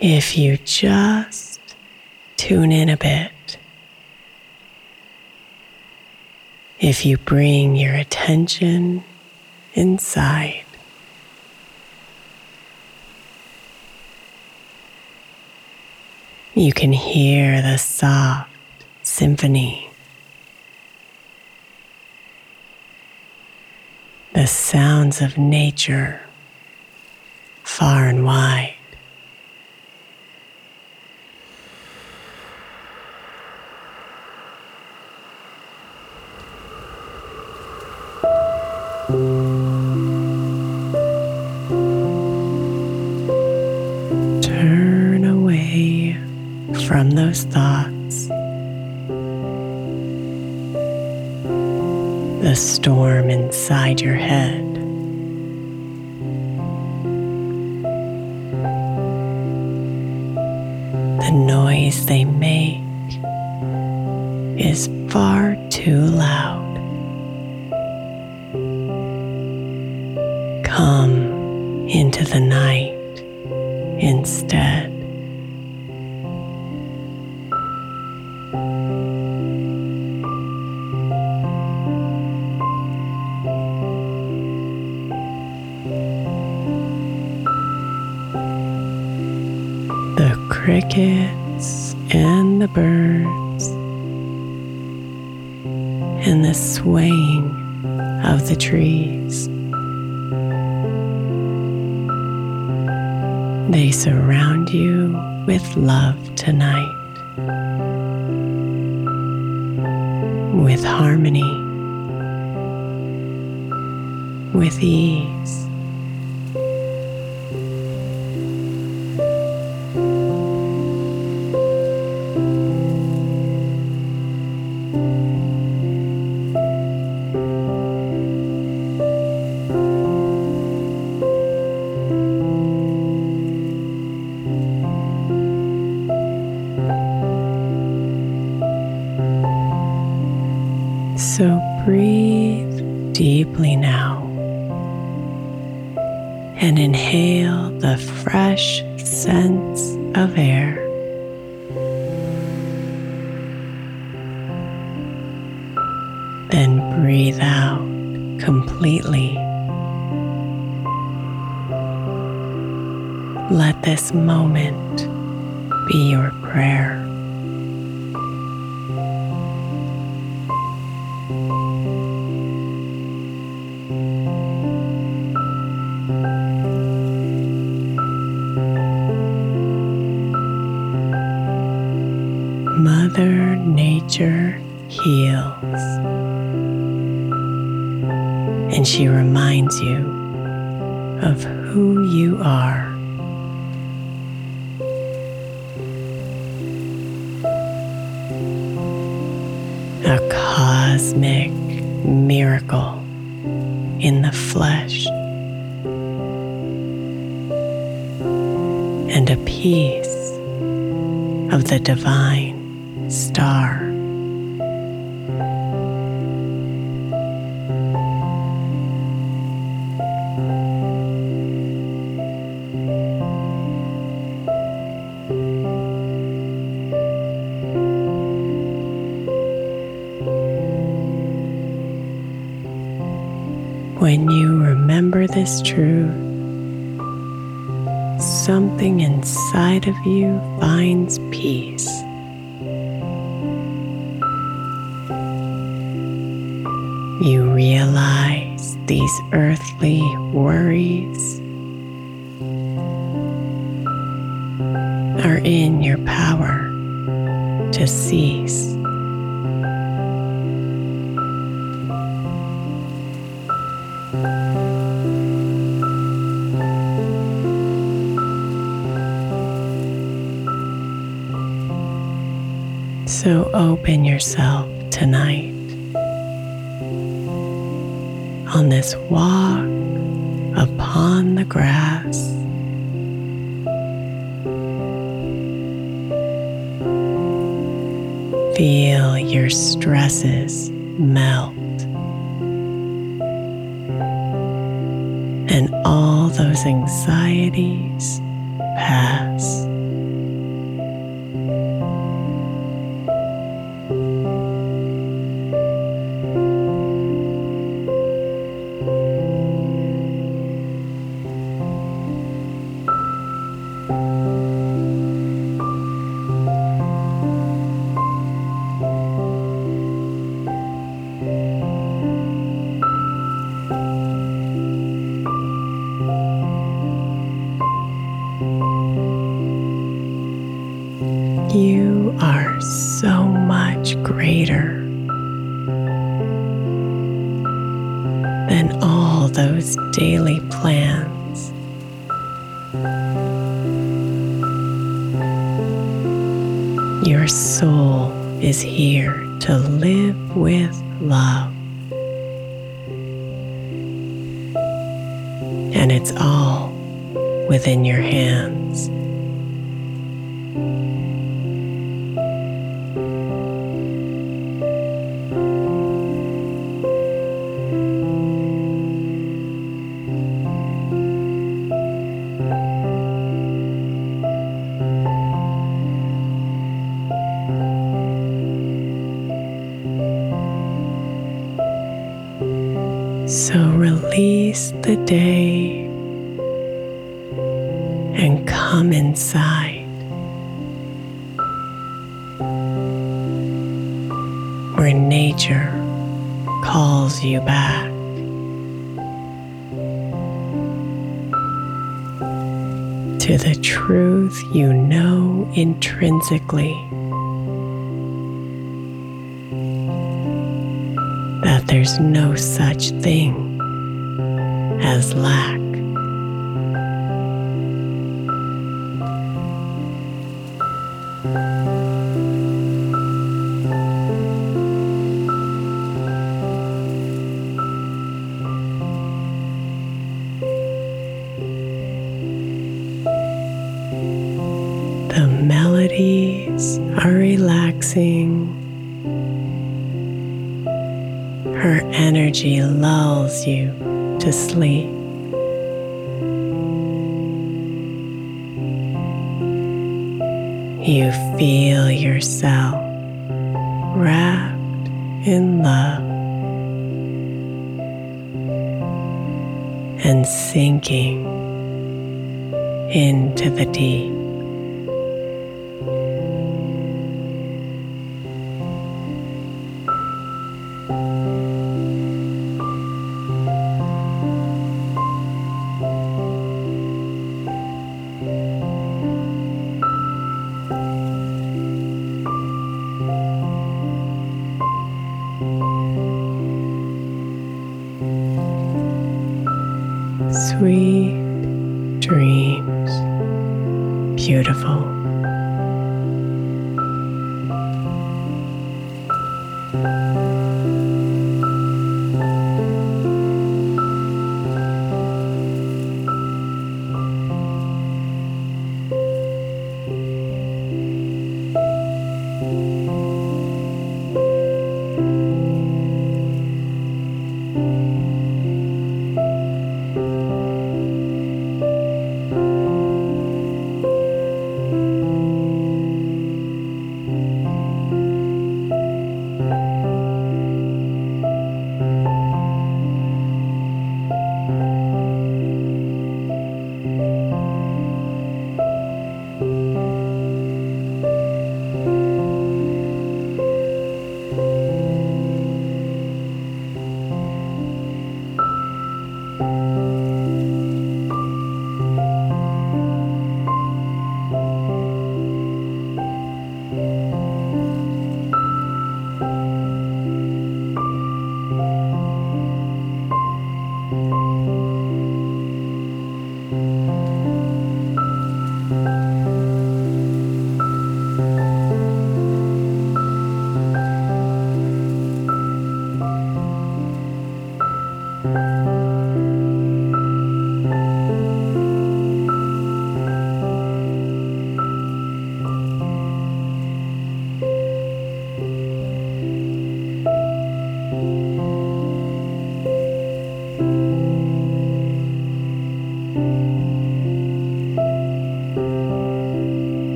If you just tune in a bit, if you bring your attention inside, you can hear the soft symphony, the sounds of nature far and wide. Come into the night instead. The crickets and the birds and the swaying of the trees. They surround you with love tonight, with harmony, with ease. Scents of air. Then breathe out completely. Let this moment be your prayer. Of who you are. A cosmic miracle in the flesh. And a piece of the divine star. When you remember this truth, something inside of you finds peace. You realize these earthly worries are in your power to cease. So open yourself tonight on this walk upon the grass. Feel your stresses melt and all those anxieties And it's all within your hands. Where nature calls you back. To the truth you know intrinsically that there's no such thing as lack. The melodies are relaxing Her energy lulls you to sleep. You feel yourself wrapped in love and sinking into the deep.